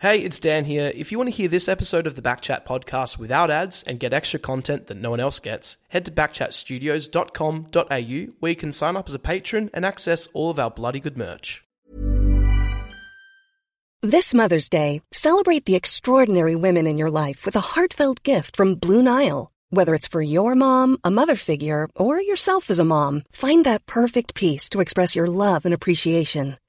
Hey, it's Dan here. If you want to hear this episode of the Backchat podcast without ads and get extra content that no one else gets, head to backchatstudios.com.au where you can sign up as a patron and access all of our bloody good merch. This Mother's Day, celebrate the extraordinary women in your life with a heartfelt gift from Blue Nile. Whether it's for your mom, a mother figure, or yourself as a mom, find that perfect piece to express your love and appreciation.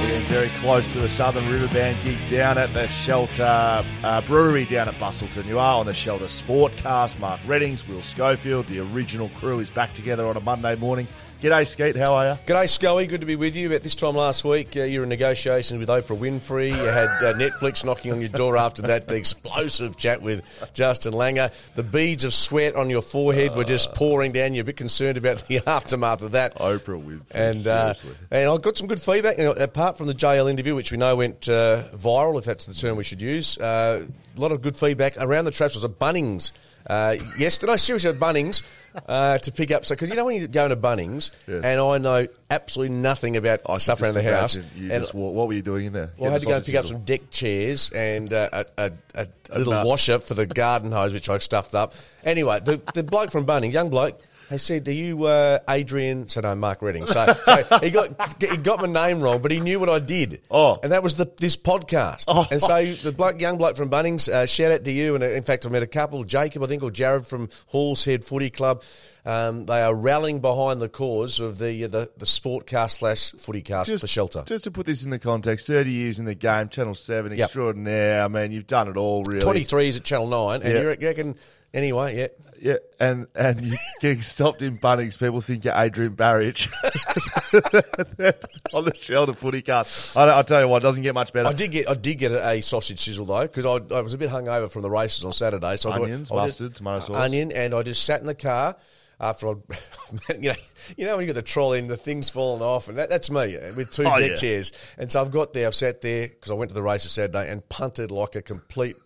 getting very close to the Southern River Band gig down at the Shelter uh, Brewery down at Busselton. You are on the Shelter Sportcast. Mark Readings, Will Schofield, the original crew is back together on a Monday morning. G'day, Skeet. How are you? G'day, Scully. Good to be with you. At this time last week, uh, you were in negotiations with Oprah Winfrey. You had uh, Netflix knocking on your door after that explosive chat with Justin Langer. The beads of sweat on your forehead were just pouring down. You're a bit concerned about the aftermath of that. Oprah Winfrey. And uh, and I got some good feedback. You know, apart from the JL interview, which we know went uh, viral, if that's the term we should use, uh, a lot of good feedback around the traps. Was a Bunnings uh, yesterday. Seriously, at Bunnings uh, to pick up. So because you know when you go into Bunnings, Yes. and I know absolutely nothing about I stuff around the house. And just, what, what were you doing in there? well, I had to go and pick up some deck chairs and uh, a, a, a, little washer for the garden hose, which I stuffed up. Anyway, the, the bloke from Bunnings, young bloke, he said, "Do you uh, Adrian?" So no, Mark Redding. So, so he got he got my name wrong, but he knew what I did. Oh. and that was the this podcast. Oh. And so the bloke, young bloke from Bunnings, uh, shout out to you. And uh, in fact, I met a couple, Jacob, I think, or Jared from Hall's Head Footy Club. Um, they are rallying behind the cause of the uh, the, the sportcast slash footycast for shelter. Just to put this into context, 30 years in the game, Channel 7, Yep. extraordinaire. I mean, you've done it all, really. 23 is at Channel 9, and Yeah. you reckon, anyway, yeah. Yeah, and and you getting stopped in Bunnings, people think you're Adrian Barich on the Shelter Footy Cast. I, I'll tell you what, it doesn't get much better. I did get I did get a, sausage sizzle though because I, I was a bit hungover from the races on Saturday. So Onions, I thought, mustard, tomato sauce. onion, and I just sat in the car after I, you know, you know when you got the trolley and the things falling off, and that, that's me uh, with two Oh, deck yeah. chairs. And so I've got there, I've sat there because I went to the races Saturday and punted like a complete.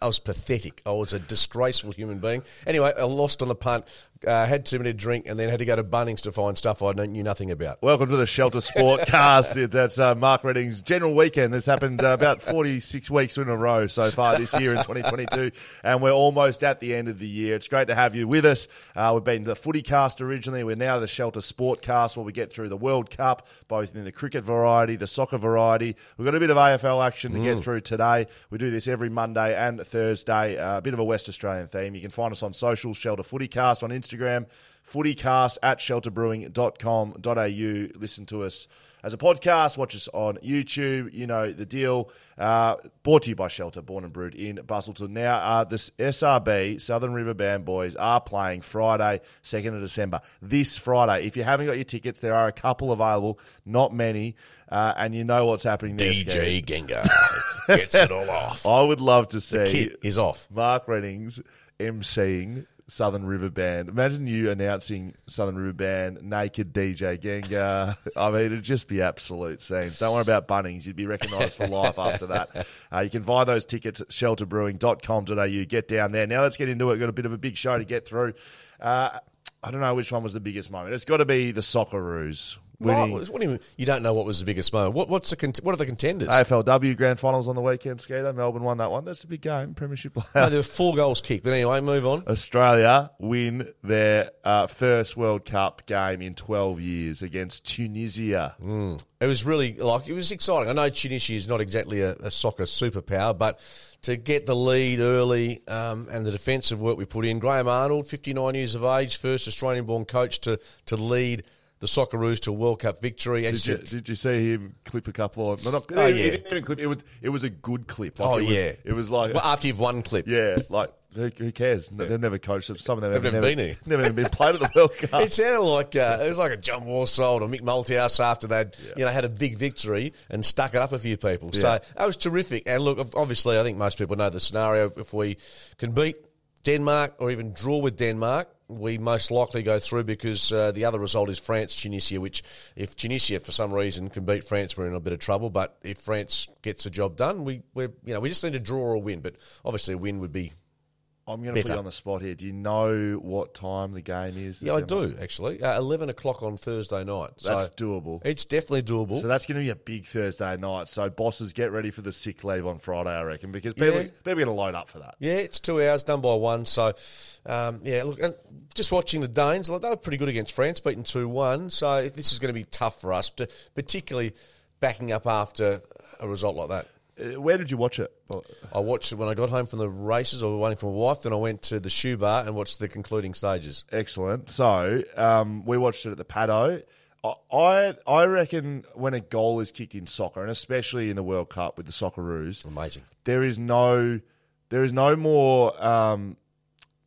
I was pathetic. I was a disgraceful human being. Anyway, I lost on the punt, uh, had too many to drink, and then had to go to Bunnings to find stuff I knew nothing about. Welcome to the Shelter Sportcast. That's uh, Mark Readings' general weekend. This happened uh, about 46 weeks in a row so far this year in 2022, and we're almost at the end of the year. It's great to have you with us. Uh, we've been the Footy Cast originally. We're now the Shelter Sportcast, where we get through the World Cup, both in the cricket variety, the soccer variety. We've got a bit of AFL action to get through today. We do this every Monday and Thursday. Uh, a bit of a West Australian theme. You can find us on social, Shelter Footycast on Instagram, footycast at shelterbrewing.com.au. Listen to us as a podcast, watch us on YouTube. You know the deal. Uh, brought to you by Shelter, born and brewed in Busselton. Now, uh, this SRB, Southern River Band Boys, are playing Friday, 2nd of December. This Friday. If you haven't got your tickets, there are a couple available, not many. Uh, and you know what's happening there. DJ. Gengar gets it all off. I would love to see Kit is off. Mark Readings emceeing Southern River Band. Imagine you announcing Southern River Band, naked DJ Gengar. I mean, it'd just be absolute scenes. Don't worry about Bunnings. You'd be recognised for life after that. Uh, you can buy those tickets at shelterbrewing.com.au. Get down there. Now let's get into it. We've got a bit of a big show to get through. Uh, I don't know which one was the biggest moment. It's got to be the Socceroos. Winning What, what do you, mean you don't know what was the biggest moment? What, what's the what are the contenders? AFLW grand finals on the weekend. Skeeter Melbourne won that one. That's a big game. Premiership no, player. there were four goals kicked. But anyway, move on. Australia win their uh, first World Cup game in 12 years against Tunisia. It was really like it was exciting. I know Tunisia is not exactly a, a soccer superpower, but to get the lead early um, and the defensive work we put in, Graham Arnold, fifty nine years of age, first Australian-born coach to to lead the Socceroos to a World Cup victory. As Did you, did you see him clip a couple of? No, not, Oh, yeah. didn't clip. It was it was a good clip. Like, oh it was, yeah, it was like well, after you've won clip. yeah, like who, who cares? They've never coached. Some of them have never never, been here. never even been played at the World Cup. It sounded like uh, it was like a John Worsfold or Mick Malthouse after they'd you know had a big victory and stuck it up a few people. So that was terrific. And look, obviously, I think most people know the scenario. If we can beat Denmark or even draw with Denmark, we most likely go through because uh, the other result is France Tunisia. Which, if Tunisia for some reason can beat France, we're in a bit of trouble. But if France gets the job done, we we you know we just need to draw or win. But obviously, a win would be I'm going to put you on the spot here. Do you know what time the game is? yeah, I do actually. Uh, Eleven o'clock on Thursday night. That's so doable. It's definitely doable. So that's going to be a big Thursday night. So bosses, get ready for the sick leave on Friday, I reckon, because people, Yeah. people are going to load up for that. Yeah, it's two hours done by one. So, um, yeah, look, and just watching the Danes, like, they were pretty good against France, beaten 2 1. So, this is going to be tough for us, to, particularly backing up after a result like that. Uh, Where did you watch it? I watched it when I got home from the races. I was waiting for my wife. Then I went to the shoe bar and watched the concluding stages. Excellent. So um, we watched it at the Paddo. I- I reckon when a goal is kicked in soccer, and especially in the World Cup with the Socceroos, Amazing. there is no there is no more um,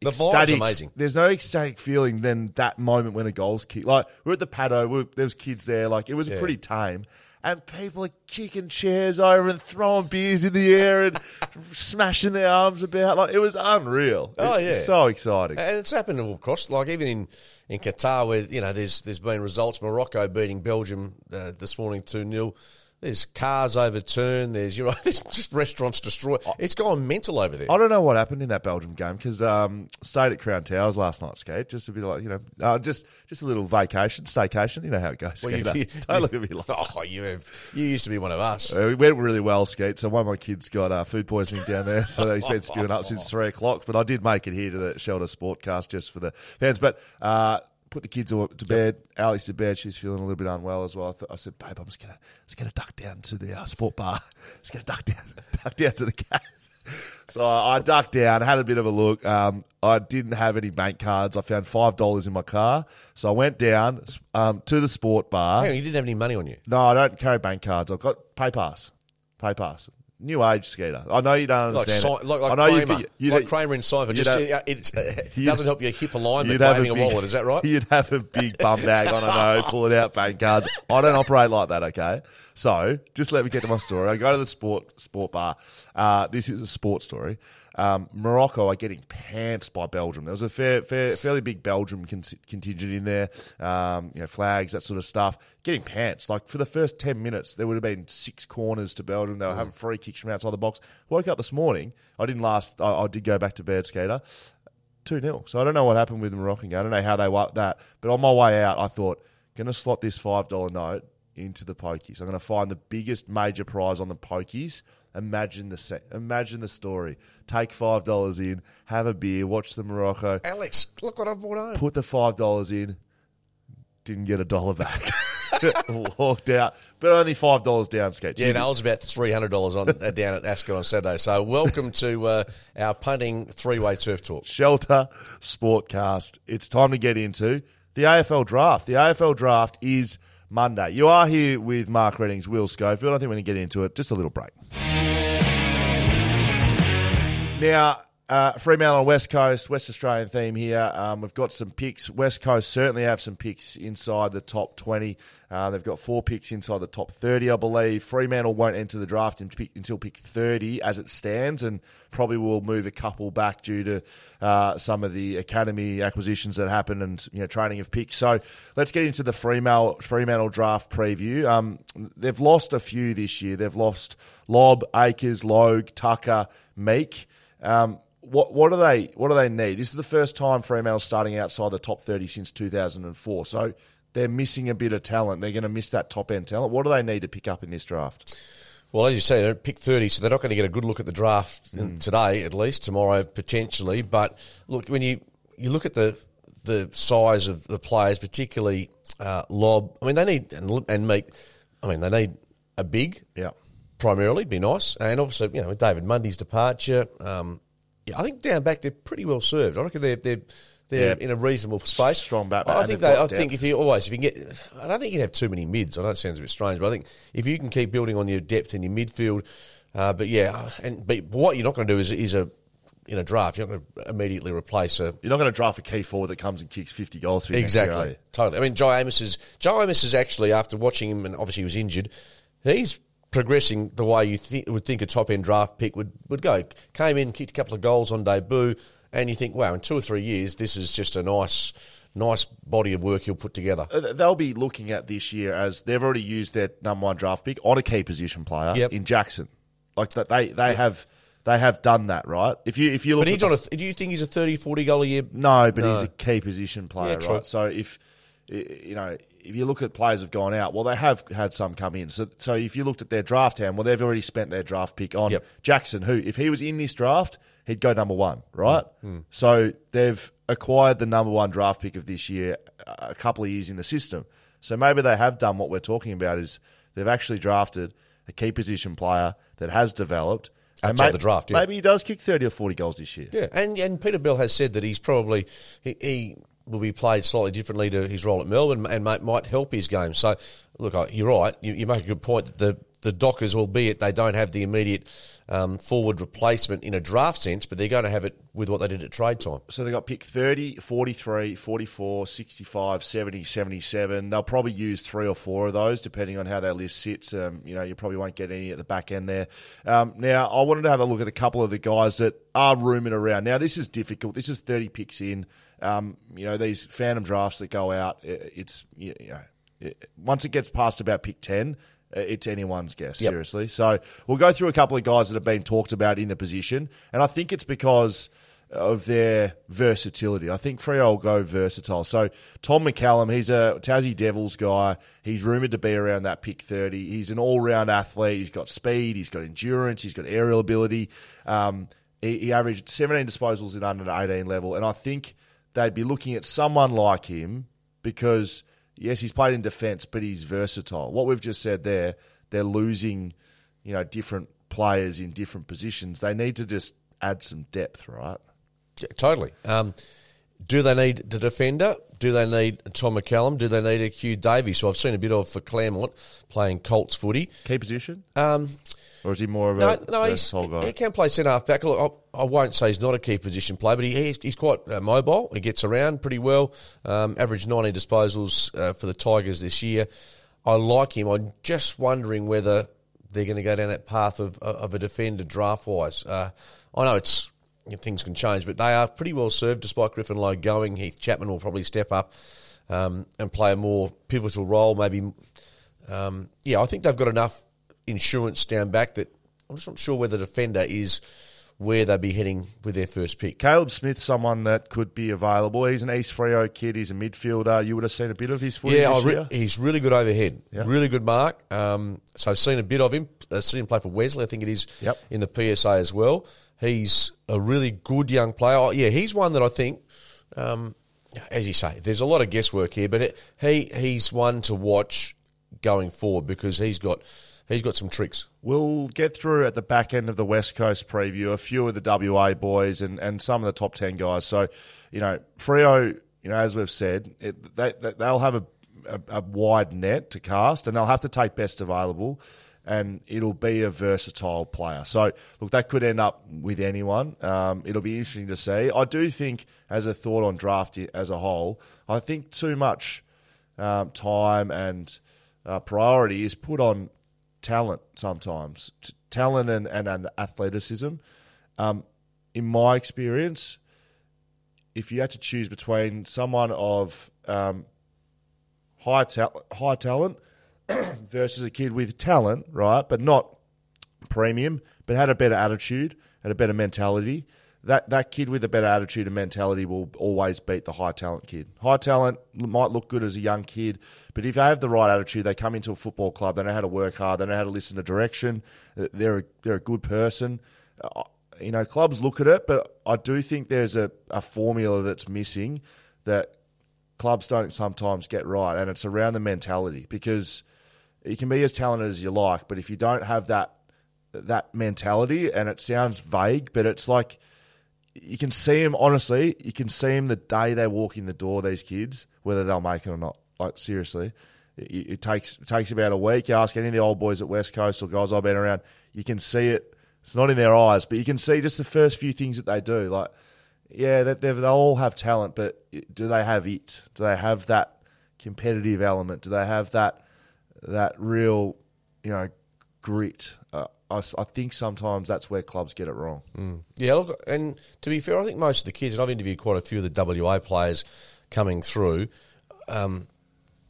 The ecstatic- amazing. There's no ecstatic feeling than that moment when a goal's kicked. Like we're at the Paddo, we there was kids there. Like it was Yeah. pretty tame. And people are kicking chairs over and throwing beers in the air and smashing their arms about. Like it was unreal. Oh, It- yeah. it's so exciting. And it's happened all across, like even in, in Qatar, where you know there's there's been results. Morocco beating Belgium uh, this morning two 0 There's cars overturned. There's you know there's just restaurants destroyed. It's gone mental over there. I don't know what happened in that Belgium game because um, stayed at Crown Towers last night, skate. Just a bit like you know, uh, just just a little vacation, staycation. You know how it goes. Well, Skater. you- Don't look at me like. Oh, you have, you used to be one of us. Uh, it went really well, skate. So one of my kids got uh, food poisoning down there, so he's been spewing up since three o'clock. But I did make it here to the Shelter Sportcast just for the fans. But uh, put the kids to bed. Ali's to bed. She's feeling a little bit unwell as well. I, th- I said, babe, I'm just gonna just gonna duck down to the uh, sport bar. Just gonna duck down, duck down to the cat. So I I ducked down, had a bit of a look. Um, I didn't have any bank cards. I found five dollars in my car, so I went down um, to the sport bar. Hang on, you didn't have any money on you. No, I don't carry bank cards. I've got pay pass, pay pass. New age skater. I know you don't understand. Si- it. like, like I know you- Kramer, you'd- like Kramer in Seinfeld. Just have- uh, it uh, doesn't help your hip alignment You'd have a, big- wallet. Is that right? You'd have a big bum bag on a no, pulling out bank cards. I don't operate like that, okay? So just let me get to my story. I go to the sport sport bar. Uh, this is a sports story. Um, Morocco are getting pants by Belgium. There was a fair, fair, fairly big Belgium con- contingent in there. Um, you know, flags, that sort of stuff. Getting pants. Like for the first ten minutes, there would have been six corners to Belgium. They were having free kicks from outside the box. Woke up this morning. I didn't last. I, I did go back to bed, skater. 2 0. So I don't know what happened with the Moroccan game. I don't know how they won that. But on my way out, I thought, going to slot this $5 note into the pokies. I'm going to find the biggest major prize on the pokies. Imagine the se- imagine the story. Take five dollars in, have a beer, watch the Morocco, Alex, look what I've brought home. put the five dollars in, didn't get a dollar back. Walked out, but only five dollars down skate. Yeah, no, I was about three hundred dollars on uh, down at Ascot on Saturday. So welcome to uh, our punting three way turf talk. Shelter Sportcast. It's time to get into the AFL draft. The AFL draft is Monday. You are here with Mark Readings, Will Schofield. I think we're going to get into it. Just a little break. Now, uh, Fremantle on West Coast, West Australian theme here. Um, we've got some picks. West Coast certainly have some picks inside the top 20. Uh, they've got four picks inside the top 30, I believe. Fremantle won't enter the draft until pick 30 as it stands, and probably will move a couple back due to uh, some of the academy acquisitions that happened and you know training of picks. So let's get into the Fremantle, Fremantle draft preview. Um, they've lost a few this year. They've lost Lobb, Acres, Logue, Tucker, Meek. Um, what what do they what do they need? This is the first time Fremantle's starting outside the top thirty since two thousand and four. So they're missing a bit of talent. They're going to miss that top end talent. What do they need to pick up in this draft? Well, as you say, they're pick 30, so they're not going to get a good look at the draft today, at least, tomorrow potentially. But look, when you, you look at the the size of the players, particularly uh, Lobb, I mean, they need, and, and Meek, I mean, they need a big, Yeah. Primarily, be nice. And obviously, you know, with David Mundy's departure, um, yeah, I think down back they're pretty well served. I reckon they're they're they're Yeah. in a reasonable space. Strong back- I think they. I think if you always if you can get, I don't think you can have too many mids. I know it sounds a bit strange, but I think if you can keep building on your depth in your midfield, uh, but yeah, and but what you're not going to do is is a in a draft, you're not going to immediately replace a You're not going to draft a key forward that comes and kicks 50 goals for you. next year, are Exactly, totally. I mean, Jye Amiss is Jye Amiss is actually after watching him, and obviously he was injured. He's progressing the way you thi- would think a top end draft pick would, would go. Came in, kicked a couple of goals on debut, and you think, wow, in two or three years, this is just a nice, nice body of work he'll put together. Uh, They'll be looking at this year as they've already used their number one draft pick on a key position player Yep. in Jackson. Like that, they they have they have done that right. If you if you look, But he's on a. Do you think he's a 30, 40 goal a year? No, but he's a key position player, Yeah, right? So if you know if you look at players have gone out, well, they have had some come in. So so if you looked at their draft hand, well, they've already spent their draft pick on Yep. Jackson, who if he was in this draft, he'd go number one, right? Mm, So they've acquired the number one draft pick of this year a couple of years in the system. So maybe they have done what we're talking about is they've actually drafted a key position player that has developed. and Outside may- the draft, yeah. Maybe he does kick 30 or 40 goals this year. Yeah, and and Peter Bell has said that he's probably he, he will be played slightly differently to his role at Melbourne, and might, might help his game. So, look, you're right. You, you make a good point that the the Dockers, albeit they don't have the immediate um, forward replacement in a draft sense, but they're going to have it with what they did at trade time. So they got pick 30, 43, 44, 65, 70, 77. They'll probably use three or four of those depending on how their list sits. Um, you know, you probably won't get any at the back end there. Um, now, I wanted to have a look at a couple of the guys that are rumoured around. Now, this is difficult. This is 30 picks in. Um, you know, these phantom drafts that go out, i- it's, you know, it, once it gets past about pick 10, uh, it's anyone's guess, Yep. seriously. So we'll go through a couple of guys that have been talked about in the position, and I think it's because of their versatility. I think Freo will go versatile. So Tom McCallum, he's a Tassie Devils guy. He's rumoured to be around that pick 30. He's an all-round athlete. He's got speed. He's got endurance. He's got aerial ability. Um, he, he averaged 17 disposals in under 18 level, and I think they'd be looking at someone like him because yes, he's played in defence, but he's versatile. What we've just said there, they're losing, you know, different players in different positions. They need to just add some depth, right? Yeah, totally. Um, do they need the defender? Do they need Tom McCallum? Do they need a Hugh Davies? So I've seen a bit of for Claremont playing Colts footy. Key position, Um, or is he more of a No, he's, guy? he can play centre half back. Look, I, I won't say he's not a key position player, but he, he's, he's quite uh, mobile. He gets around pretty well. Um, averaged 90 disposals uh, for the Tigers this year. I like him. I'm just wondering whether they're going to go down that path of, of a defender draft wise. Uh, I know it's things can change, but they are pretty well served despite Griffin Logue going. Heath Chapman will probably step up um, and play a more pivotal role, maybe um, yeah, I think they've got enough insurance down back that I'm just not sure where the defender is where they'd be heading with their first pick. Caleb Smith, someone that could be available. He's an East Freo kid. He's a midfielder. You would have seen a bit of his footage Yeah, re- he's really good overhead. Yeah. Really good mark. Um, so I've seen a bit of him. I've seen him play for Wesley, I think it is, Yep. in the PSA as well. He's a really good young player. Oh, yeah, he's one that I think, um, as you say, there's a lot of guesswork here, but it, he he's one to watch going forward because he's got he's got some tricks. We'll get through at the back end of the West Coast preview a few of the WA boys and, and some of the top 10 guys. So, you know, Freo, you know, as we've said, it, they, they, they'll have a, a, a wide net to cast and they'll have to take best available and it'll be a versatile player. So, look, that could end up with anyone. Um, it'll be interesting to see. I do think, as a thought on draft as a whole, I think too much um, time and uh, priority is put on talent sometimes, T- talent and, and, and athleticism. Um, in my experience, if you had to choose between someone of um, high ta- high talent versus a kid with talent, right, but not premium, but had a better attitude and a better mentality, that, that kid with a better attitude and mentality will always beat the high talent kid. High talent might look good as a young kid, but if they have the right attitude, they come into a football club, they know how to work hard, they know how to listen to direction, they're a, they're a good person. Uh, you know, clubs look at it, but I do think there's a, a formula that's missing that clubs don't sometimes get right, and it's around the mentality because you can be as talented as you like, but if you don't have that that mentality, and it sounds vague, but it's like you can see them honestly. You can see them the day they walk in the door. These kids, whether they'll make it or not. Like seriously, it, it takes it takes about a week. You ask any of the old boys at West Coast or guys I've been around, you can see it. It's not in their eyes, but you can see just the first few things that they do. Like, yeah, they, they all have talent, but do they have it? Do they have that competitive element? Do they have that that real, you know, grit? Uh, I, I, think sometimes that's where clubs get it wrong. Mm. Yeah, look, and to be fair, I think most of the kids, and I've interviewed quite a few of the WA players coming through, um,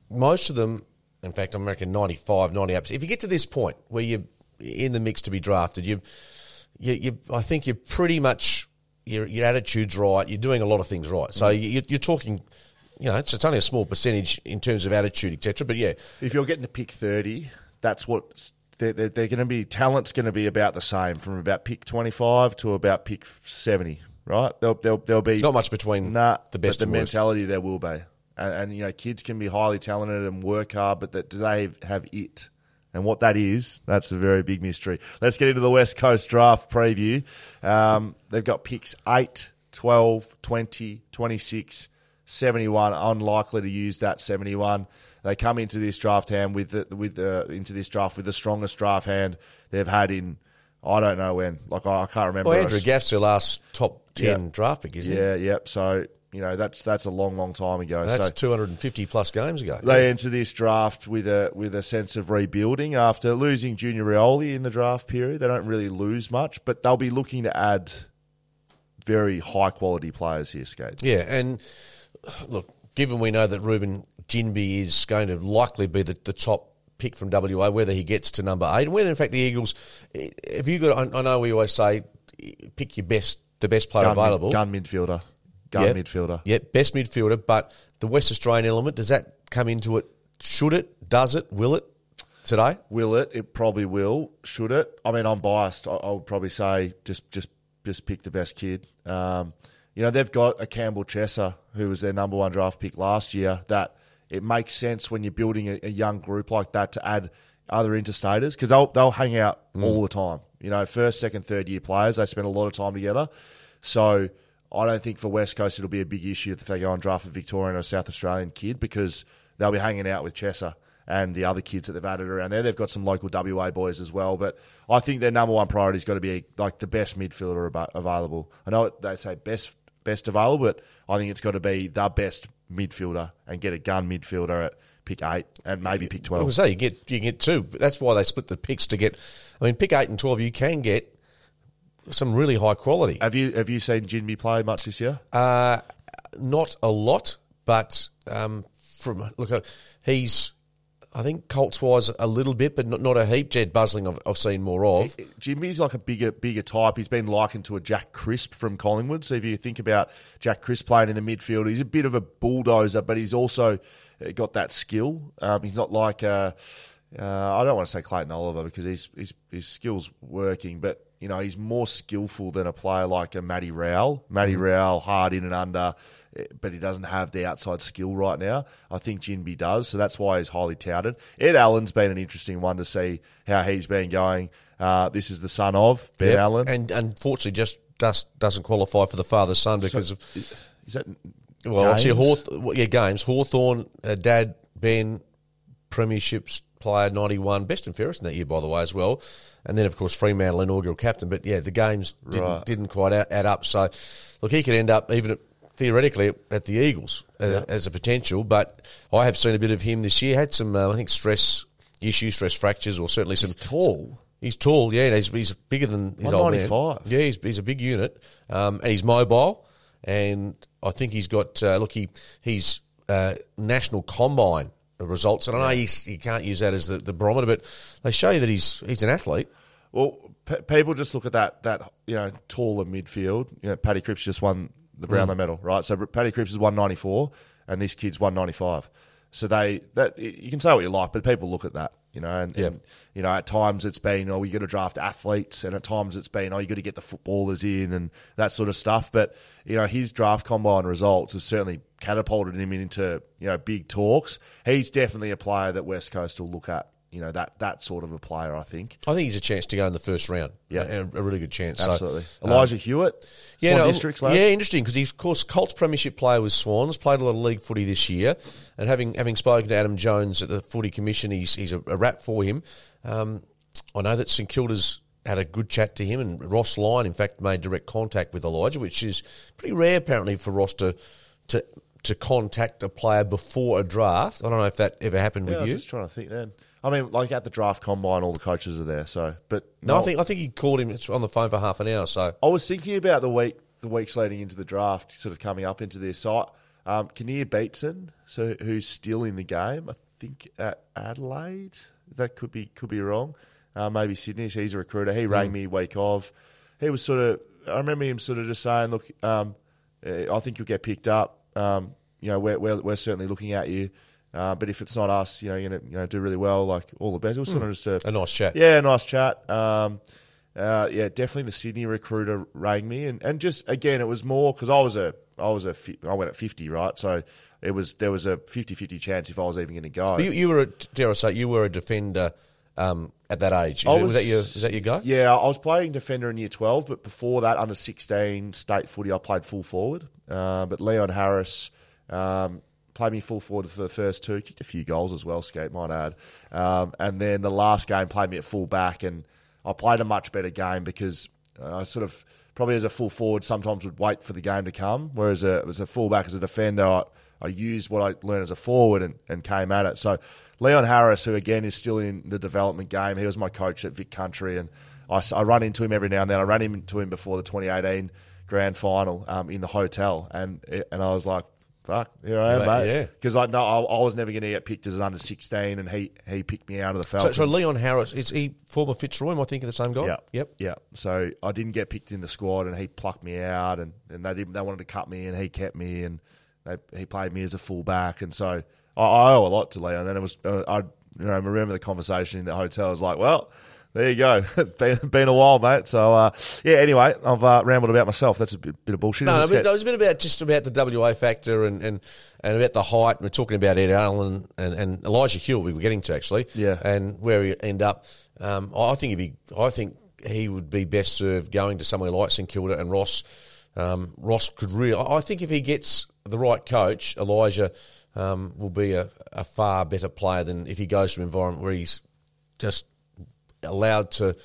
most of them, in fact, I'm reckon 95, 98%. If you get to this point where you're in the mix to be drafted, you, you, you I think you're pretty much, your, your attitude's right, you're doing a lot of things right. So mm. you, you're talking you know, it's, it's, only a small percentage in terms of attitude, etc. But yeah, if you're getting to pick thirty, that's what they're, they're, they're going to be. Talent's going to be about the same from about pick twenty five to about pick seventy. Right? There'll, there'll, there'll be not much between nah, the best. But the mentality there will be, and, and, you know, kids can be highly talented and work hard, but that, do they have it? And what that is, that's a very big mystery. Let's get into the West Coast draft preview. Um, they've got picks 8, 12, 20, 26, 71. Unlikely to use that 71. They come into this draft hand with the, with the, into this draft with the strongest draft hand they've had in I don't know when. Like I, can't remember. Well, Andrew Gaff's their last top ten yep. draft pick, isn't yeah, he? Yeah, yep. So you know that's that's a long, long time ago. That's so 250 plus games ago. They yeah. enter this draft with a with a sense of rebuilding after losing Junior Rioli in the draft period. They don't really lose much, but they'll be looking to add very high quality players here, Skate. Yeah, and look, given we know that Reuben Ginbey is going to likely be the, the top pick from WA, whether he gets to number eight, and whether in fact the Eagles, if you got, I know we always say pick your best, the best player gun available, gun midfielder, gun yep. midfielder, yeah, best midfielder. But the West Australian element does that come into it? Should it? Does it? Will it? Today, will it? It probably will. Should it? I mean, I'm biased. I, I would probably say just just just pick the best kid. Um, you know, they've got a Campbell Chesser, who was their number one draft pick last year, that it makes sense when you're building a, a young group like that to add other interstaters because they'll, they'll hang out mm. all the time. You know, first, second, third year players, they spend a lot of time together. So I don't think for West Coast it'll be a big issue if they go and draft a Victorian or a South Australian kid because they'll be hanging out with Chesser and the other kids that they've added around there. They've got some local WA boys as well, but I think their number one priority has got to be like the best midfielder available. I know they say best best available, but I think it's got to be the best midfielder and get a gun midfielder at pick eight and maybe pick twelve. I was say you get you get two. That's why they split the picks to get. I mean, pick eight and twelve, you can get some really high quality. Have you have you seen Ginbey play much this year? Uh, not a lot, but um, from look, uh, he's I think Colts wise a little bit, but not, not a heap. Jed Busling I've, I've seen more of. Ginbey's like a bigger bigger type. He's been likened to a Jack Crisp from Collingwood. So if you think about Jack Crisp playing in the midfield, he's a bit of a bulldozer, but he's also uh, got that skill. Um, he's not like a, uh, I don't want to say Clayton Oliver because his his skills working, but you know he's more skillful than a player like a Matty Rowell. Matty mm. Rowell hard in and under but he doesn't have the outside skill right now. I think Ginbey does, so that's why he's highly touted. Ed Allen's been an interesting one to see how he's been going. Uh, this is the son of Ben yep. Allen, and unfortunately, just does, doesn't qualify for the father's son because so, of is that well, games? obviously Hawth- yeah, games. Hawthorn, uh, dad Ben, premierships player ninety one, best and fairest in that year by the way as well, and then of course Fremantle inaugural captain. But yeah, the games didn't, right. didn't quite add up. So look, he could end up even at theoretically at the Eagles uh, yeah. as a potential. But I have seen a bit of him this year. Had some, uh, I think, stress issues, stress fractures, or certainly he's some tall. He's tall, yeah. He's, he's bigger than his old man. Yeah, he's, he's a big unit, um, and he's mobile. And I think he's got uh, look, he he's uh, national combine results, and I know he's, he can't use that as the, the barometer, but they show you that he's he's an athlete. Well, people just look at that that you know taller midfield. You know, Paddy Cripps just won the Brownlow mm. medal, right? So Paddy Cripps is one ninety four, and this kid's one ninety five. So they that you can say what you like, but people look at that, you know, and, Yeah. and you know at times it's been oh you got to draft athletes, and at times it's been oh you got to get the footballers in and that sort of stuff. But you know his draft combine results has certainly catapulted him into you know big talks. He's definitely a player that West Coast will look at. You know that that sort of a player, I think. I think he's a chance to go in the first round. Yeah. a, a really good chance. So, Absolutely. um, Elijah Hewitt, yeah, Swan no, Districts lad. yeah, interesting because he's of course Colts Premiership player with Swans, played a lot of league footy this year, and having having spoken to Adam Jones at the Footy Commission, he's he's a, a rap for him. Um, I know that St Kilda's had a good chat to him, and Ross Lyon, in fact, made direct contact with Elijah, which is pretty rare apparently for Ross to to to contact a player before a draft. I don't know if that ever happened with you. I was you. just trying to think then. I mean, like at the draft combine, all the coaches are there. So, but No, I think I think he called him on the phone for half an hour. So I was thinking about the week, the weeks leading into the draft, sort of coming up into this. So, um, Kinnear Beatson, so who's still in the game, I think at Adelaide. That could be could be wrong. Uh, maybe Sydney. So he's a recruiter. He rang me week of. He was sort of. I remember him sort of just saying, "Look, um, uh, I think you'll get picked up. Um, you know, we're, we're we're certainly looking at you." Uh, but if it's not us, you know, you're gonna you know, do really well. Like all the best. It was sort of just a, a nice chat. yeah, nice chat. Um, uh, yeah, definitely the Sydney recruiter rang me, and, and just again, it was more because I was a I was a I went at fifty, right? So it was there was a 50-50 chance if I was even going to go. You, you were, a, dare I say, you were a defender um, at that age. Is, it- was, that your is that your go? Yeah, I was playing defender in year twelve, but before that, under sixteen state footy, I played full forward. Uh, but Leon Harris um, played me full forward for the first two, kicked a few goals as well. Skate might add, um, and then the last game played me at full back, and I played a much better game because uh, I sort of probably as a full forward sometimes would wait for the game to come, whereas a, as a full back as a defender. I, I used what I learned as a forward and, and came at it. So Leon Harris, who again is still in the development game, he was my coach at Vic Country, and I run into him every now and then. I ran into him before the 2018 grand final um, in the hotel, and and I was like, "Fuck, here I am, Mate, mate." yeah. because I know I, I was never going to get picked as an under 16, and he he picked me out of the So, Falcons. so Leon Harris is he former Fitzroy? Am I thinking the same guy? Yeah. Yep. Yeah. So I didn't get picked in the squad, and he plucked me out, and, and they didn't. They wanted to cut me, and he kept me, and they, he played me as a fullback, and so I, I owe a lot to Leon. And it was uh, I you know I remember the conversation in the hotel. I was like, well. There you go. been, been a while, mate. So, uh, yeah, anyway, I've uh, rambled about myself. That's a bit, bit of bullshit. No, no, it? was a bit about just about the WA factor and, and, and about the height. We're talking about Ed Allen and, and Elijah Hill. We were getting to actually, Yeah. and where he end up. Um, I think he'd be. I think he would be best served going to somewhere like St Kilda and Ross. Um, Ross could really. I I think if he gets the right coach, Elijah um, will be a, a far better player than if he goes to an environment where he's just allowed to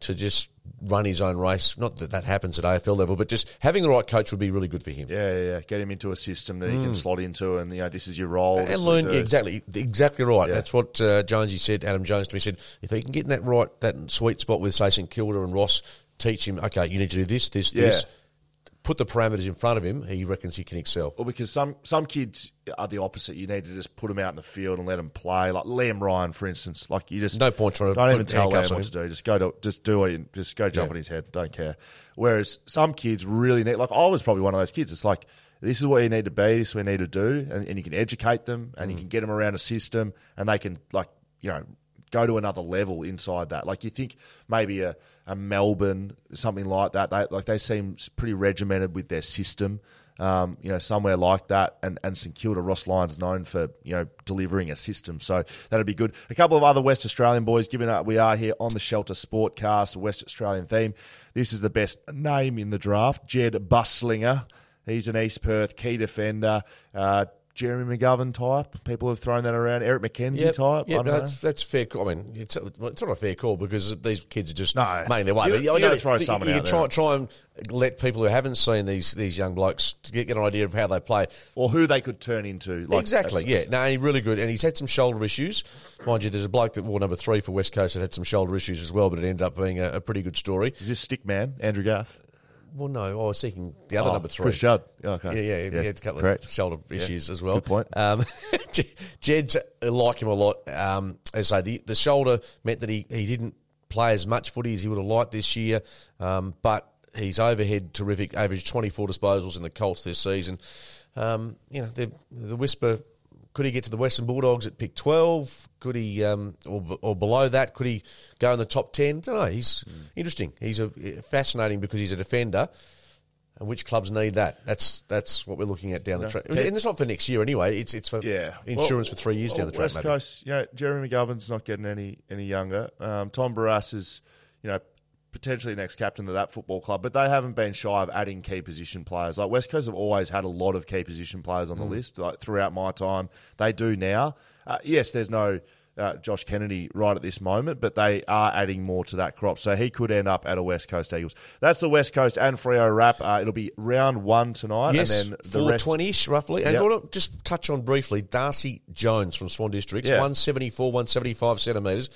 to just run his own race. Not that that happens at AFL level, but just having the right coach would be really good for him. Yeah, yeah, yeah. Get him into a system that he can slot into, and you know, this is your role. Mm. And learn exactly, exactly right. Yeah. That's what uh, Jonesy said. Adam Jones to me said, if he can get in that right, that sweet spot with say St Kilda and Ross, teach him. Okay, you need to do this, this, this. Put the parameters in front of him. He reckons he can excel. Well, because some some kids are the opposite. You need to just put them out in the field and let them play. Like Liam Ryan, for instance. Like you just No point trying to don't even tell Liam what to do. Just go to just do it. Just go jump Yeah. on his head. Don't care. Whereas some kids really need. Like I was probably one of those kids. It's like this is what you need to be. This is what you need to do, and, and you can educate them, and Mm. you can get them around a system, and they can like you know go to another level inside that. Like you think maybe a, a Melbourne something like that. They like they seem pretty regimented with their system. Um, you know, somewhere like that, and, and St Kilda Ross Lyons known for you know delivering a system, so that'd be good. A couple of other West Australian boys, given that we are here on the Shelter Sportcast, West Australian theme. This is the best name in the draft, Jedd Busslinger. He's an East Perth key defender. Uh, Jeremy McGovern type. People have thrown that around. Eric Mackenzie Yep, type. yep, I that's that's fair. I mean, it's it's not a fair call because these kids are just No. making their way. You- But, you I gotta throw you- someone you out try there. try and let people who haven't seen these these young blokes to get, get an idea of how they play. Or who they could turn into. Like, exactly. Yeah. No, he's really good, and he's had some shoulder issues. Mind you, there's a bloke that wore number three for West Coast that had some shoulder issues as well, but it ended up being a, a pretty good story. Is this stick man, Andrew Gaff? Well, no, I was seeking the other Oh, number three. Chris Judd. Yeah, okay. Yeah, yeah, Yeah, he had a couple correct. of shoulder issues as well. good point. Um, Jed's uh, like him a lot. Um, as I say, the, the shoulder meant that he, he didn't play as much footy as he would have liked this year, um, but he's overhead terrific, averaged 24 disposals in the Colts this season. Um, you know, the, the whisper could he get to the Western Bulldogs at pick 12? Could he, um, or, or below that, could he go in the top 10? I don't know. He's interesting. He's a, fascinating because he's a defender. And which clubs need that? That's that's what we're looking at down the track. And it's not for next year anyway. It's it's for Yeah, insurance Well, for three years down the track. West maybe. Coast, you know, Jeremy McGovern's not getting any any younger. Um, Tom Barrass is, you know, potentially next captain of that football club, but they haven't been shy of adding key position players. Like West Coast have always had a lot of key position players on the Mm. list. Like throughout my time, they do now. Uh, yes, there's no. Uh, Josh Kennedy right at this moment, but they are adding more to that crop, so he could end up at a West Coast Eagles. That's the West Coast and Freo wrap. Uh, it'll be round one tonight, Yes, and then the 420 ish, roughly. And Yep. I want to just touch on briefly Darcy Jones from Swan Districts, Yeah. one seventy four, one seventy five centimetres.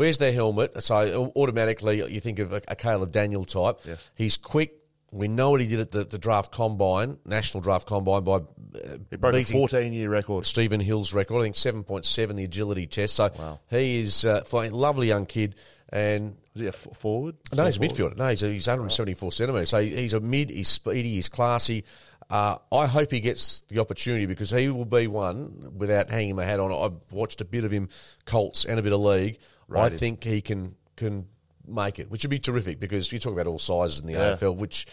Wears their helmet, so automatically you think of a, a Caleb Daniel type. Yes. He's quick. We know what he did at the, the draft combine, national draft combine, by uh, He broke a 14 year record. Stephen Hill's record. I think seven point seven the agility test. So he is uh, flying- lovely young kid, and Was he a forward? no, he's a midfielder. No, he's, he's 174 centimetres. So he's a mid, he's speedy, he's classy. Uh, I hope he gets the opportunity because he will be one without hanging my hat on. I've watched a bit of him, Colts and a bit of league. I think he can can make it, which would be terrific because you talk about all sizes in the Yeah. AFL, which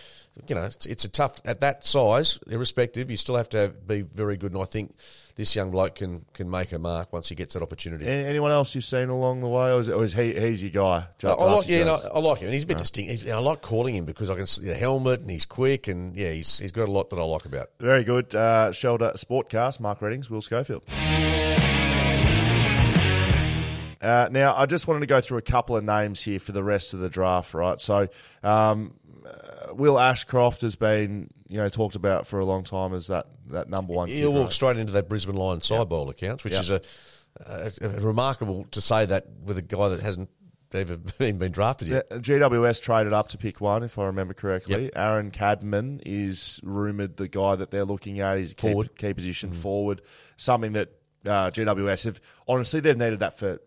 you know it's, it's a tough at that size, irrespective. You still have to have, be very good, and I think this young bloke can can make a mark once he gets that opportunity. Anyone else you've seen along the way, or is, or is he he's your guy? I, I like, yeah, no, I like him, and he's a bit distinct. He's- I like calling him because I can see the helmet, and he's quick, and yeah, he's he's got a lot that I like about. Very good. Uh, Shelter Sportcast, Mark Readings, Will Schofield. Uh, now, I just wanted to go through a couple of names here for the rest of the draft, right? So, um, uh, Will Ashcroft has been, you know, talked about for a long time as that, that number one. He'll walk right? straight into that Brisbane Lions side bowl accounts, which Yep. is a, a, a remarkable to say that with a guy that hasn't ever been, been drafted yet. Yeah, GWS traded up to pick one, if I remember correctly. Yep. Aaron Cadman is rumoured the guy that they're looking at. He's a key, key position forward, something that uh, GWS have honestly they've needed that for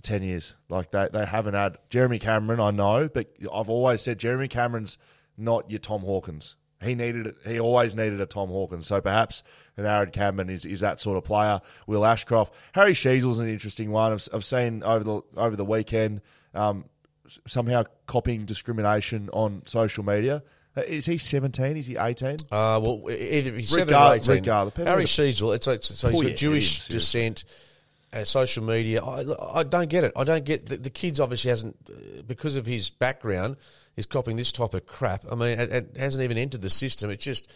ten years. Like they they haven't had Jeremy Cameron. I know, but I've always said Jeremy Cameron's not your Tom Hawkins. He needed. He always needed a Tom Hawkins. So perhaps an Aaron Cameron is, is that sort of player. Will Ashcroft, Harry Sheezel's an interesting one. I've, I've seen over the over the weekend um, somehow copying discrimination on social media. Uh, Is he seventeen? Is he eighteen? Uh, well, either he's seven Regard- or eighteen. regardless. Harry Sheezel, it's, it's so he's got Jewish head in, seriously. descent. Uh, social media, I, I don't get it. I don't get the, the kids. Obviously, hasn't uh, because of his background, is copying this type of crap. I mean, it, it hasn't even entered the system. It's just,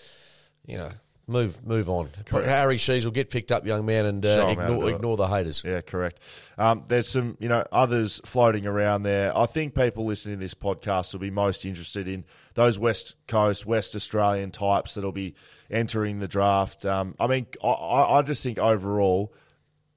you know, move move on. Harry Sheezel, get picked up, young man, and uh, 'em how to ignore ignore the haters. Yeah, correct. Um, there's some, you know, others floating around there. I think people listening to this podcast will be most interested in those West Coast, West Australian types that'll be entering the draft. Um, I mean, I, I just think overall,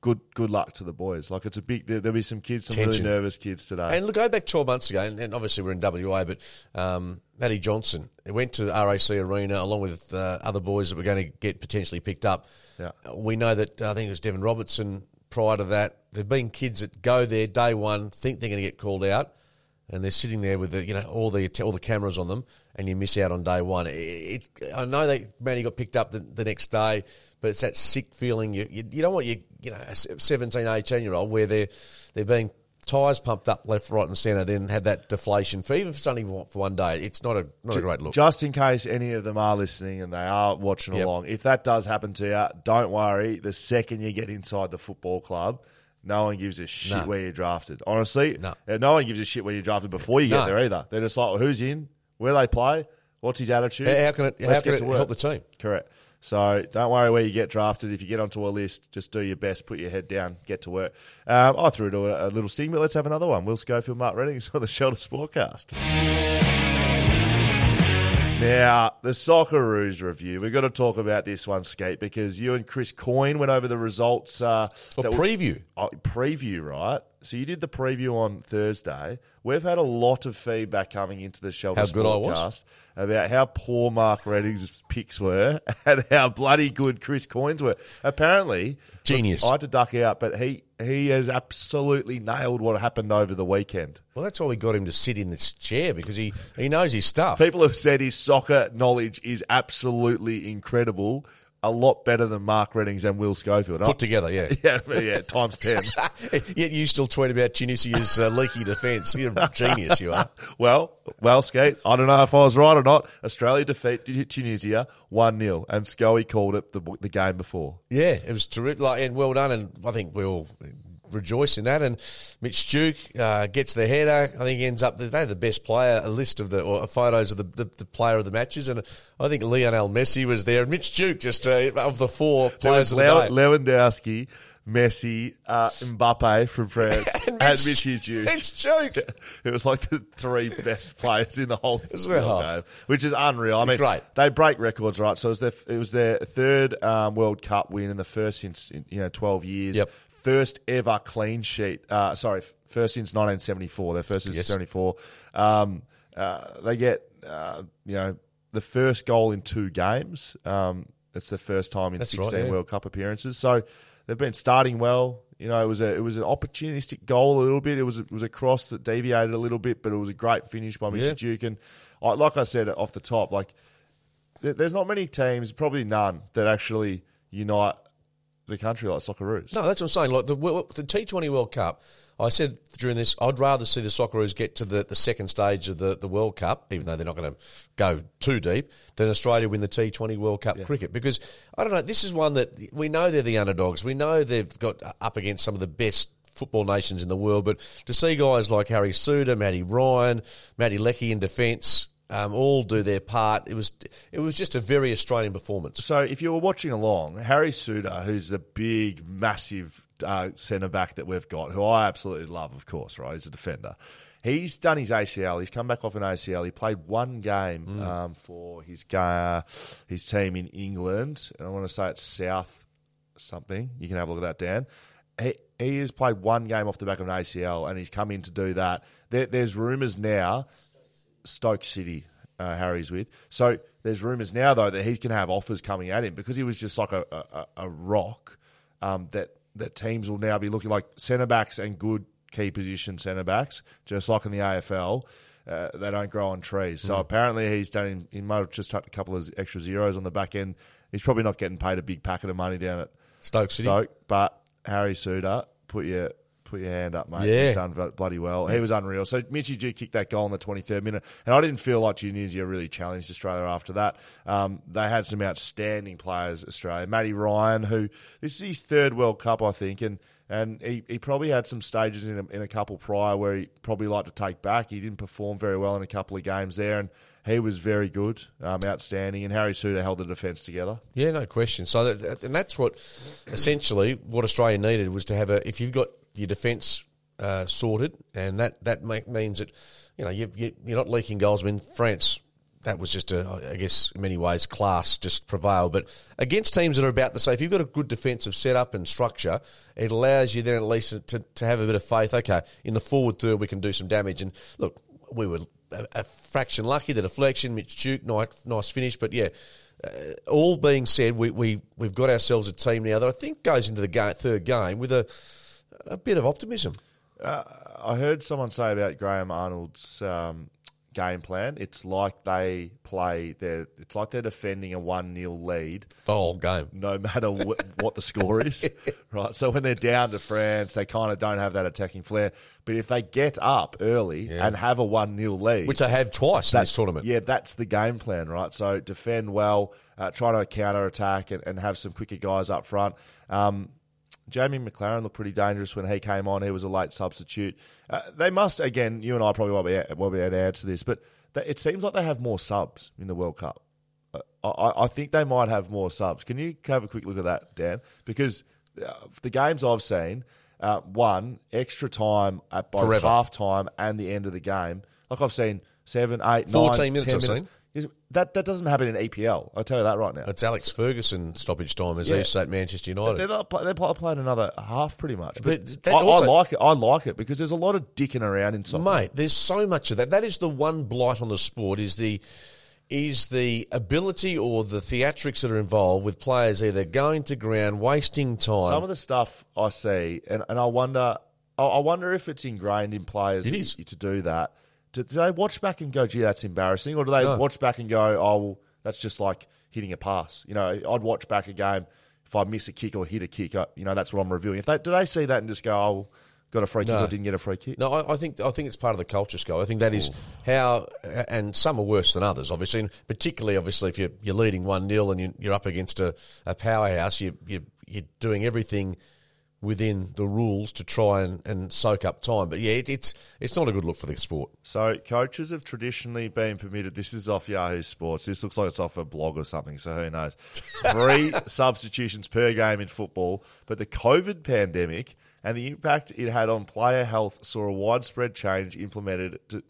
good good luck to the boys. Like it's a big. There, there'll be some kids, some Tension. really nervous kids today. And look, go back 12 months ago, and, and obviously we're in WA, but um, Matty Johnson went to RAC Arena along with uh, other boys that were going to get potentially picked up. Yeah. We know that, uh, I think it was Devon Robertson prior to that. There have been kids that go there day one, think they're going to get called out, and they're sitting there with the, you know all the all the cameras on them, and you miss out on day one. It, it, I know that Manny got picked up the, the next day, but it's that sick feeling. You, you, you don't want your you know a 17, 18 year old where they're they're being tyres pumped up left, right, and centre, then have that deflation for even if it's only for one day. It's not a not a great look. Just in case any of them are listening and they are watching Yep. along, if that does happen to you, don't worry. The second you get inside the football club, no one gives a shit No. where you're drafted. Honestly, No. No one gives a shit where you're drafted before you get No. there either. They're just like, well, who's in? Where they play? What's his attitude? How- how can it- how can it help the team? Correct. So don't worry where you get drafted. If you get onto a list, just do your best, put your head down, get to work. Um, I threw it a, a little sting, but let's have another one. Will Schofield, Mark Readings on the Shelter Sportcast. Now, the Socceroos review. We've got to talk about this one, Skate, because you and Chris Coyne went over the results. Uh, were- preview. Oh, preview, right? So you did the preview on Thursday. We've had a lot of feedback coming into the Shelter How good I was? About how poor Mark Readings' picks were and how bloody good Chris Coyne's were. Apparently, Genius. I had to duck out, but he he has absolutely nailed what happened over the weekend. Well, that's why we got him to sit in this chair because he, he knows his stuff. People have said his soccer knowledge is absolutely incredible. A lot better than Mark Readings' and Will Schofield. Put together, yeah. yeah, yeah, times ten. Yet you still tweet about Tunisia's uh, leaky defence. You're a genius, you are. Well, well, Skate, I don't know if I was right or not. Australia defeated Tunisia 1 0, and Scully called it the, the game before. Yeah, it was terrific. Like, and well done. And I think we all rejoice in that. And Mitch Duke uh, gets the header. I think he ends up they're the best player. A list of the or photos of the, the, the player of the matches, and I think Lionel Messi was there. And Mitch Duke just uh, of the four players of the Lew- Lewandowski, Messi, uh, Mbappe from France, and, Mitch- Duke. Mitch Duke. It was like the three best players in the whole well. game, which is unreal. I mean, Great. they break records, right? So it was their, it was their third um, World Cup win and the first since you know twelve years. Yep. First ever clean sheet. Uh, sorry, first since 1974. Their first since Yes. 74. Um, uh, they get uh, you know the first goal in two games. Um, it's the first time in That's right, 16 yeah. World Cup appearances. So they've been starting well. You know, it was a it was an opportunistic goal a little bit. It was it was a cross that deviated a little bit, but it was a great finish by Mitchell Yeah. Duke. And I, like I said off the top, like there's not many teams, probably none, that actually unite the country like Socceroos. No, that's what I'm saying. Like the the T20 World Cup, I said during this, I'd rather see the Socceroos get to the, the second stage of the, the World Cup, even though they're not going to go too deep, than Australia win the T20 World Cup cricket. Because I don't know, this is one that we know they're the underdogs. We know they've got up against some of the best football nations in the world, but to see guys like Harry Souttar, Matty Ryan, Matty Leckie in defence. Um, all do their part. It was it was just a very Australian performance. So if you were watching along, Harry Souttar, who's the big, massive uh, centre back that we've got, who I absolutely love, of course, right? He's a defender. He's done his ACL. He's come back off an ACL. He played one game um, for his uh, his team in England, and I want to say it's South something. You can have a look at that, Dan. He, he has played one game off the back of an ACL, and he's come in to do that. There, there's rumours now Stoke City, uh, Harry's with. So there's rumours now though that he can have offers coming at him because he was just like a a, a rock. Um, that that teams will now be looking like centre backs and good key position centre backs, just like in the AFL. Uh, they don't grow on trees. So apparently he's done. He might have just tucked a couple of extra zeros on the back end. He's probably not getting paid a big packet of money down at Stoke City. Stoke, but Harry Souttar, put your put your hand up, mate. Yeah. He's done bloody well. He was unreal. So Mitchy G kicked that goal in the 23rd minute, and I didn't feel like Tunisia really challenged Australia after that. Um, they had some outstanding players, Australia. Matty Ryan, who this is his third World Cup, I think, and and he, he probably had some stages in a, in a couple prior where he probably liked to take back. He didn't perform very well in a couple of games there, and he was very good, um, outstanding. And Harry Souttar held the defence together. Yeah, no question. So, that, and that's what essentially what Australia needed was to have a. If you've got your defence uh, sorted, and that that make, means that you know you, you, you're not leaking goals. I mean, France. That was just a, I guess, in many ways, class just prevailed. But against teams that are about the same, if you've got a good defensive setup and structure, it allows you then at least to, to have a bit of faith. Okay, in the forward third, we can do some damage. And look, we were a, a fraction lucky. The deflection, Mitch Duke, nice, nice finish. But yeah, uh, all being said, we, we, we've got ourselves a team now that I think goes into the ga third game with a, a bit of optimism. I heard someone say about Graham Arnold's um, game plan. It's like they play their. It's like they're defending a one 0 lead, The whole game. no matter wh- what the score is. right. So when they're down to France, they kind of don't have that attacking flair. But if they get up early and have a one 0 lead, Which they have twice in this tournament. yeah, that's the game plan, right? So defend well, uh, try to counter attack, and, and have some quicker guys up front. Um, Jamie Maclaren looked pretty dangerous when he came on. He was a late substitute. Uh, they must again. You and I probably won't be won't be able to answer this, but they, it seems like they have more subs in the World Cup. Uh, I, I think they might have more subs. Can you have a quick look at that, Dan? Because uh, the games I've seen, uh, one extra time at both Forever. half time and the end of the game. Like I've seen seven, eight, 14 nine, minutes 10 I've seen. Is that that doesn't happen in EPL. I'll tell you that right now. It's Alex Ferguson stoppage time as Yeah. East at Manchester United. They're, not, they're playing another half pretty much. But, But I, also- I like it. I like it because there's a lot of dicking around in soccer. Mate, there's so much of that. That is the one blight on the sport is the is the ability or the theatrics that are involved with players either going to ground, wasting time. Some of the stuff I see, and, and I wonder, I, I wonder if it's ingrained in players It is. to do that. Do, do they watch back and go, "Gee, that's embarrassing," or do they No. watch back and go, "Oh, well, that's just like hitting a pass"? You know, I'd watch back a game if I miss a kick or hit a kick. uh, You know, that's what I'm reviewing. If they do, they see that and just go, "Oh, got a free kick No. or didn't get a free kick." No, I, I think I think it's part of the culture, Scott. I think that is how, and some are worse than others, obviously. And particularly, obviously, if you're, you're leading one 0 and you, you're up against a, a powerhouse, you, you you're doing everything within the rules to try and, and soak up time. But yeah, it, it's it's not a good look for the sport. So coaches have traditionally been permitted. This is off Yahoo Sports. This looks like it's off a blog or something. So who knows? Three substitutions per game in football, but the COVID pandemic and the impact it had on player health saw a widespread change implemented to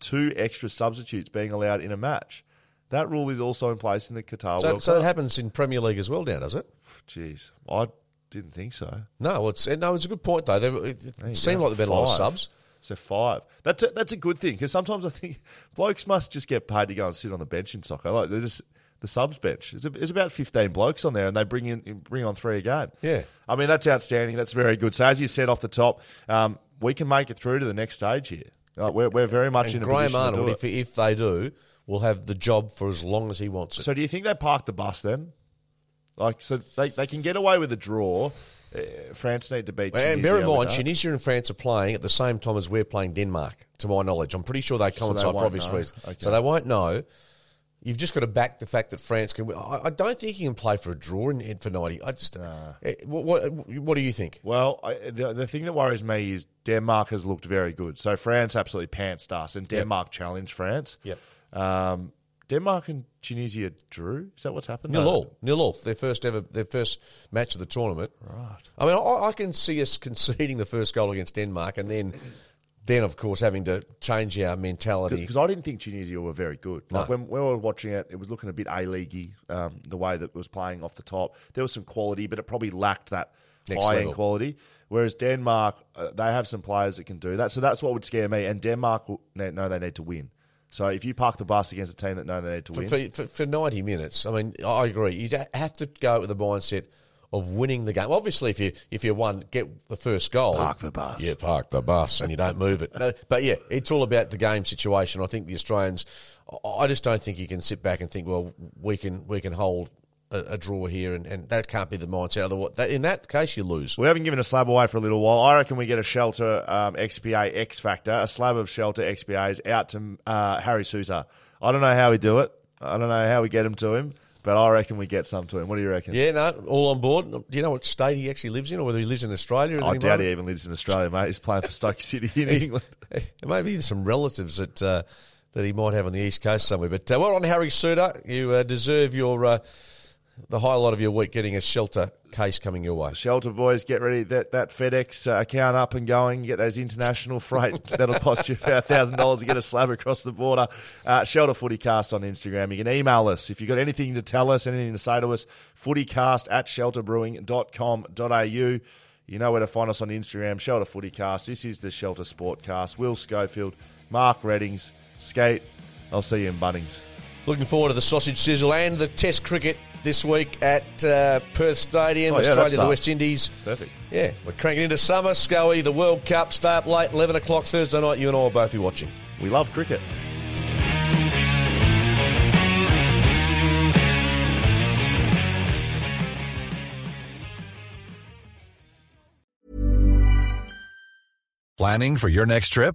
two extra substitutes being allowed in a match. That rule is also in place in the Qatar So, World so it happens in Premier League as well, now, does it? Jeez, I didn't think so. No, well, it's no, it's a good point though. They, it it seemed go. like there've been a lot of Five. subs. So five. That's a, that's a good thing because sometimes I think blokes must just get paid to go and sit on the bench in soccer. Like they're just the subs bench. It's, a, about fifteen blokes on there, and they bring in bring on three a game. Yeah. I mean that's outstanding. That's very good. So as you said off the top, um, we can make it through to the next stage here. Like we're we're very much And in a Graham position to do it. if if they do, will have the job for as long as he wants it. So do you think they park the bus then? Like so they they can get away with a draw. Uh, France need to beat. and bear in mind. Tunisia and France are playing at the same time as we're playing Denmark, to my knowledge. I'm pretty sure they they coincide for won't obvious know. reasons. Okay. So they won't know. You've just got to back the fact that France can. win. I, I don't think he can play for a draw in, in for ninety. I just. Eh, what, what What do you think? Well, I, the, the thing that worries me is Denmark has looked very good. So France absolutely pantsed us, and Denmark challenged France. Yep. Um, Denmark and Tunisia drew. Is that what's happened? Nil No. all, nil all. Their first ever, their first match of the tournament. Right. I mean, I, I can see us conceding the first goal against Denmark, and then, then of course having to change our mentality. Because I didn't think Tunisia were very good. Like No. when, when we were watching it, it was looking a bit A leaguey. Um, the way that it was playing off the top, there was some quality, but it probably lacked that Next high end quality. Whereas Denmark, uh, they have some players that can do that. So that's what would scare me. And Denmark will- know know they need to win. So if you park the bus against a team that know they need to win, for, for, for 90 minutes. I mean, I agree. You have to go with the mindset of winning the game. Obviously, if you if you won, get the first goal. Park the bus. Yeah, park the bus, and you don't move it. No, but yeah, it's all about the game situation. I think the Australians. I- I just don't think you can sit back and think, well, we can we can hold a, draw here, and, and that can't be the mindset. Otherwise, that, in that case, you lose. We haven't given a slab away for a little while. I reckon we get a shelter um, XPA X Factor, a slab of shelter XPAs out to uh, Harry Souttar. I don't know how we do it. I don't know how we get them to him, but I reckon we get some to him. What do you reckon? Yeah, no, all on board. Do you know what state he actually lives in, or whether he lives in Australia? I doubt he even lives in Australia, mate. He's playing for Stoke City in England. Maybe be some relatives that uh, that he might have on the east coast somewhere. But uh, well, on Harry Souttar, you uh, deserve your uh, the highlight of your week, getting a shelter case coming your way. Shelter boys, get ready. That that FedEx uh, account up and going. Get those international freight. That'll cost you about thousand dollars to get a slab across the border. Uh, Shelter Footy Cast on Instagram. You can email us if you've got anything to tell us, anything to say to us. Footycast at shelterbrewing.com.au. You know where to find us on Instagram. Shelter Footy Cast. This is the Shelter Sportcast. Will Schofield, Mark Readings, Skate. I'll see you in Bunnings. Looking forward to the sausage sizzle and the Test cricket this week at uh, Perth Stadium, Oh, yeah, Australia, the. West Indies. Perfect. Yeah, we're cranking into summer. Scully, the World Cup, stay up late, 11 o'clock Thursday night. You and I will both be watching. We love cricket. Planning for your next trip?